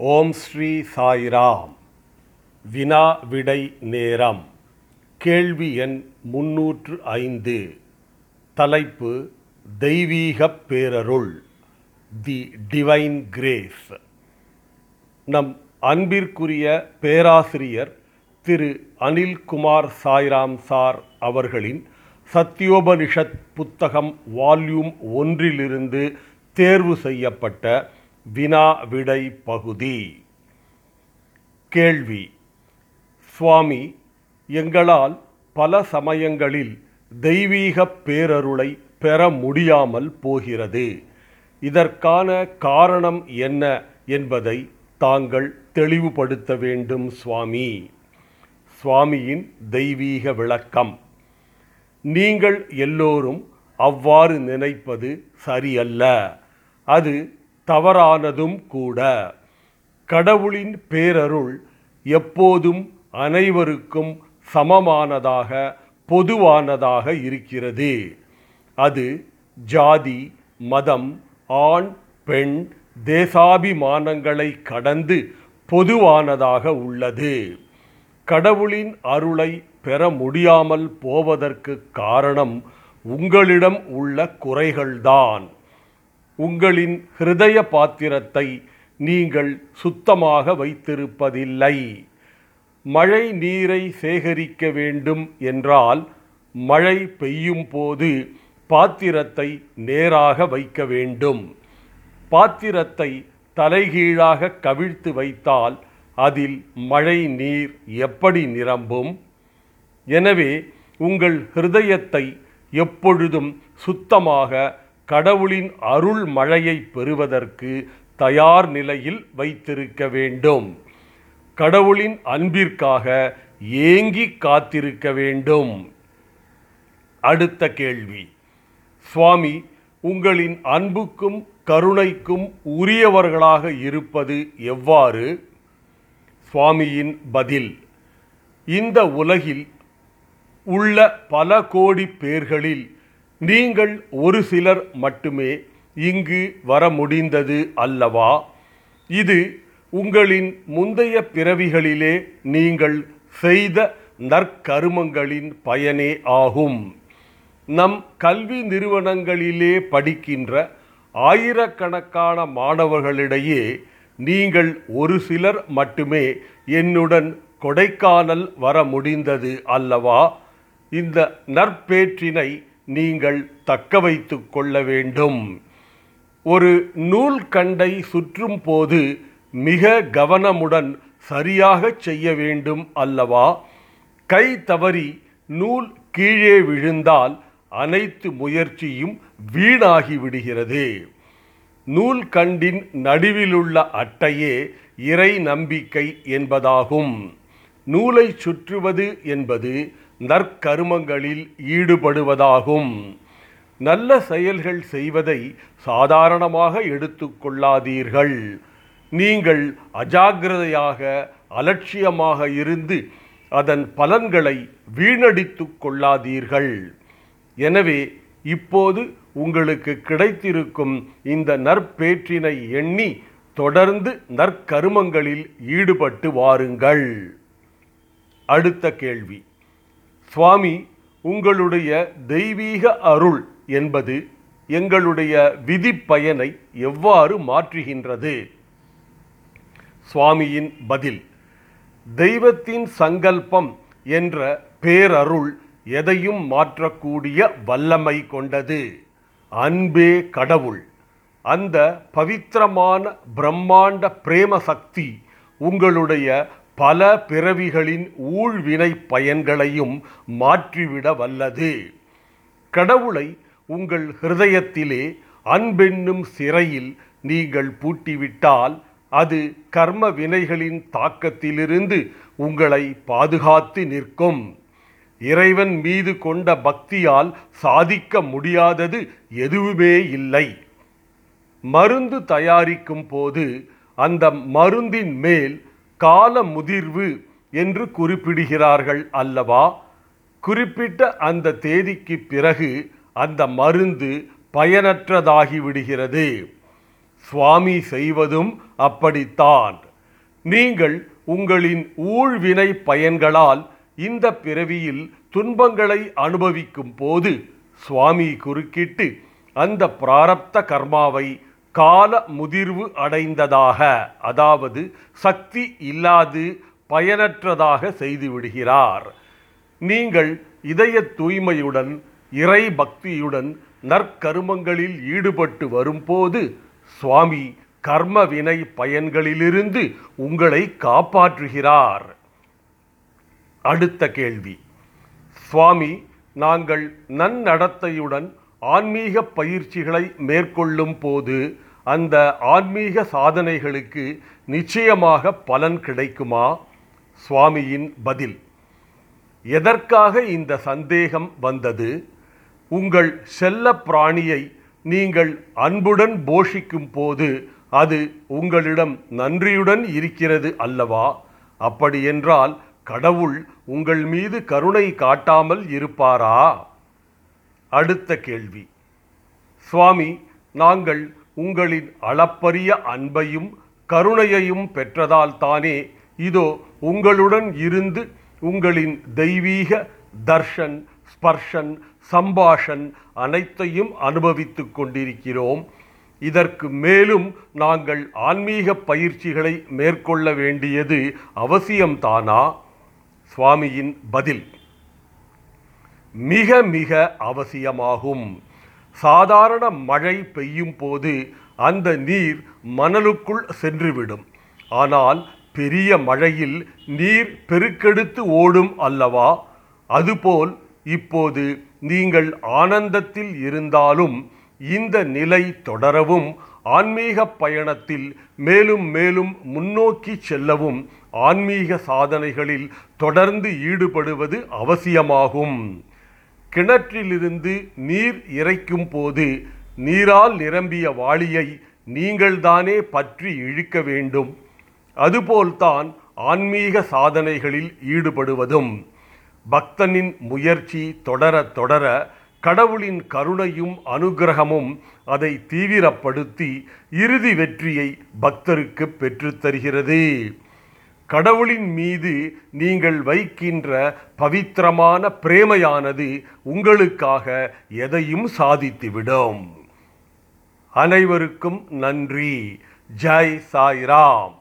ஓம் ஸ்ரீ சாய்ராம். வினா விடை நேரம். கேள்வி எண் முன்னூற்று ஐந்து. தலைப்பு தெய்வீகப் பேரருள். தி டிவைன் கிரேஸ் நம் அன்பிற்குரிய பேராசிரியர் திரு அனில்குமார் சாய்ராம் சார் அவர்களின் சத்யோபனிஷத் புத்தகம் வால்யூம் ஒன்றிலிருந்து தேர்வு செய்யப்பட்ட வினா விடை பகுதி கேள்வி. சுவாமி எங்களால் பல சமயங்களில் தெய்வீக பேரருளை பெற முடியாமல் போகிறது. இதற்கான காரணம் என்ன என்பதை தாங்கள் தெளிவுபடுத்த வேண்டும் சுவாமி. சுவாமியின் தெய்வீக விளக்கம். நீங்கள் எல்லோரும் அவ்வாறு நினைப்பது சரியல்ல. அது தவறானதும் கூட. கடவுளின் பேரருள் எப்போதும் அனைவருக்கும் சமமானதாக பொதுவானதாக இருக்கிறது. அது ஜாதி மதம் ஆண் பெண் தேசாபிமானங்களை கடந்து பொதுவானதாக உள்ளது. கடவுளின் அருளை பெற முடியாமல் போவதற்கு காரணம் உங்களிடம் உள்ள குறைகள்தான். உங்களின் ஹிருதய பாத்திரத்தை நீங்கள் சுத்தமாக வைத்திருப்பதில்லை. மழை நீரை சேகரிக்க வேண்டும் என்றால் மழை பெய்யும் போது பாத்திரத்தை நேராக வைக்க வேண்டும். பாத்திரத்தை தலைகீழாக கவிழ்த்து வைத்தால் அதில் மழை நீர் எப்படி நிரம்பும்? எனவே உங்கள் ஹிருதயத்தை எப்பொழுதும் சுத்தமாக கடவுளின் அருள் மழையை பெறுவதற்கு தயார் நிலையில் வைத்திருக்க வேண்டும். கடவுளின் அன்பிற்காக ஏங்கி காத்திருக்க வேண்டும். அடுத்த கேள்வி. சுவாமி உங்களின் அன்புக்கும் கருணைக்கும் உரியவர்களாக இருப்பது எவ்வாறு? சுவாமியின் பதில். இந்த உலகில் உள்ள பல கோடி பேர்களில் நீங்கள் ஒரு சிலர் மட்டுமே இங்கு வர முடிந்தது அல்லவா? இது உங்களின் முந்தைய பிறவிகளிலே நீங்கள் செய்த நற்கருமங்களின் பயனே ஆகும். நம் கல்வி நிறுவனங்களிலே படிக்கின்ற ஆயிரக்கணக்கான மாணவர்களிடையே நீங்கள் ஒரு சிலர் மட்டுமே என்னுடன் கொடைக்கானல் வர முடிந்தது அல்லவா? இந்த நற்பேற்றினை நீங்கள் தக்க வைத்து கொள்ள வேண்டும். ஒரு நூல் கண்டை சுற்றும் போது மிக கவனமுடன் சரியாக செய்ய வேண்டும் அல்லவா? கை தவறி நூல் கீழே விழுந்தால் அனைத்து முயற்சியும் வீணாகி விடுகிறது. நூல் கண்டின் நடுவிலுள்ள அட்டையே இறை நம்பிக்கை என்பதாகும். நூலை சுற்றுவது என்பது நற்கருமங்களில் ஈடுபடுவதாகும். நல்ல செயல்கள் செய்வதை சாதாரணமாக எடுத்துக்கொள்ளாதீர்கள் நீங்கள் அஜாக்கிரதையாக அலட்சியமாக இருந்து அதன் பலன்களை வீணடித்து கொள்ளாதீர்கள். எனவே இப்போது உங்களுக்கு கிடைத்திருக்கும் இந்த நற்பேற்றினை எண்ணி தொடர்ந்து நற்கருமங்களில் ஈடுபட்டு வாருங்கள். அடுத்த கேள்வி. சுவாமி உங்களுடைய தெய்வீக அருள் என்பது எங்களுடைய விதி பயனை எவ்வாறு மாற்றுகின்றது? சுவாமியின் பதில் தெய்வத்தின் சங்கல்பம் என்ற பேரருள் எதையும் மாற்றக்கூடிய வல்லமை கொண்டது. அன்பே கடவுள் அந்த பவித்திரமான பிரம்மாண்ட பிரேம சக்தி உங்களுடைய பல பிறவிகளின் ஊழ்வினை பயன்களையும் மாற்றிவிட வல்லது. கடவுளை உங்கள் ஹிருதயத்திலே அன்பென்னும் சிறையில் நீங்கள் பூட்டிவிட்டால் அது கர்ம வினைகளின் தாக்கத்திலிருந்து உங்களை பாதுகாத்து நிற்கும். இறைவன் மீது கொண்ட பக்தியால் சாதிக்க முடியாதது எதுவுமே இல்லை. மருந்து தயாரிக்கும் போது அந்த மருந்தின் மேல் கால முதிர்வு என்று குறிப்பிடுகிறார்கள் அல்லவா? குறிப்பிட்ட அந்த தேதிக்கு பிறகு அந்த மருந்து பயனற்றதாகிவிடுகிறது. சுவாமி செய்வதும் அப்படித்தான். நீங்கள் உங்களின் ஊழ்வினை பயன்களால் இந்த பிறவியில் துன்பங்களை அனுபவிக்கும் போது சுவாமி குறுக்கிட்டு அந்த பிராரப்த கர்மாவை கால முதிர்வு அடைந்ததாக அதாவது சக்தி இல்லாது பயனற்றதாக செய்துவிடுகிறார் நீங்கள் இதய தூய்மையுடன் இறை பக்தியுடன் நற்கருமங்களில் ஈடுபட்டு வரும்போது சுவாமி கர்ம வினை பயன்களிலிருந்து உங்களை காப்பாற்றுகிறார். அடுத்த கேள்வி. சுவாமி நாங்கள் நன்னடத்தையுடன் ஆன்மீக பயிற்சிகளை மேற்கொள்ளும் போது அந்த ஆன்மீக சாதனைகளுக்கு நிச்சயமாக பலன் கிடைக்குமா? சுவாமியின் பதில் எதற்காக இந்த சந்தேகம் வந்தது? உங்கள் செல்ல பிராணியை நீங்கள் அன்புடன் போஷிக்கும் போது அது உங்களிடம் நன்றியுடன் இருக்கிறது அல்லவா? அப்படியென்றால் கடவுள் உங்கள் மீது கருணை காட்டாமல் இருப்பாரா? அடுத்த கேள்வி சுவாமி நாங்கள் உங்களின் அளப்பரிய அன்பையும் கருணையையும் பெற்றதால் தானே இதோ உங்களுடன் இருந்து உங்களின் தெய்வீக தர்ஷன் ஸ்பர்ஷன் சம்பாஷன் அனைத்தையும் அனுபவித்து கொண்டிருக்கிறோம். இதற்கு மேலும் நாங்கள் ஆன்மீக பயிற்சிகளை மேற்கொள்ள வேண்டியது அவசியம்தானா? சுவாமியின் பதில். மிக மிக அவசியமாகும். சாதாரண மழை பெய்யும் போது அந்த நீர் மணலுக்குள் சென்றுவிடும். ஆனால் பெரிய மழையில் நீர் பெருக்கெடுத்து ஓடும் அல்லவா? அதுபோல் இப்போது நீங்கள் ஆனந்தத்தில் இருந்தாலும் இந்த நிலை தொடரவும் ஆன்மீக பயணத்தில் மேலும் மேலும் முன்னோக்கி செல்லவும் ஆன்மீக சாதனைகளில் தொடர்ந்து ஈடுபடுவது அவசியமாகும். கிணற்றிலிருந்து நீர் இறைக்கும் போது நீரால் நிரம்பிய வாளியை நீங்கள்தானே பற்றி இழுக்க வேண்டும். அதுபோல்தான் ஆன்மீக சாதனைகளில் ஈடுபடுவதும். பக்தனின் முயற்சி தொடர தொடர கடவுளின் கருணையும் அனுகிரகமும் அதை தீவிரப்படுத்தி இறுதி வெற்றியை பக்தருக்கு பெற்றுத்தருகிறது. கடவுளின் மீது நீங்கள் வைக்கின்ற பவித்திரமான பிரேமையானது உங்களுக்காக எதையும் சாதித்துவிடும். அனைவருக்கும் நன்றி. ஜெய் சாய்ராம்.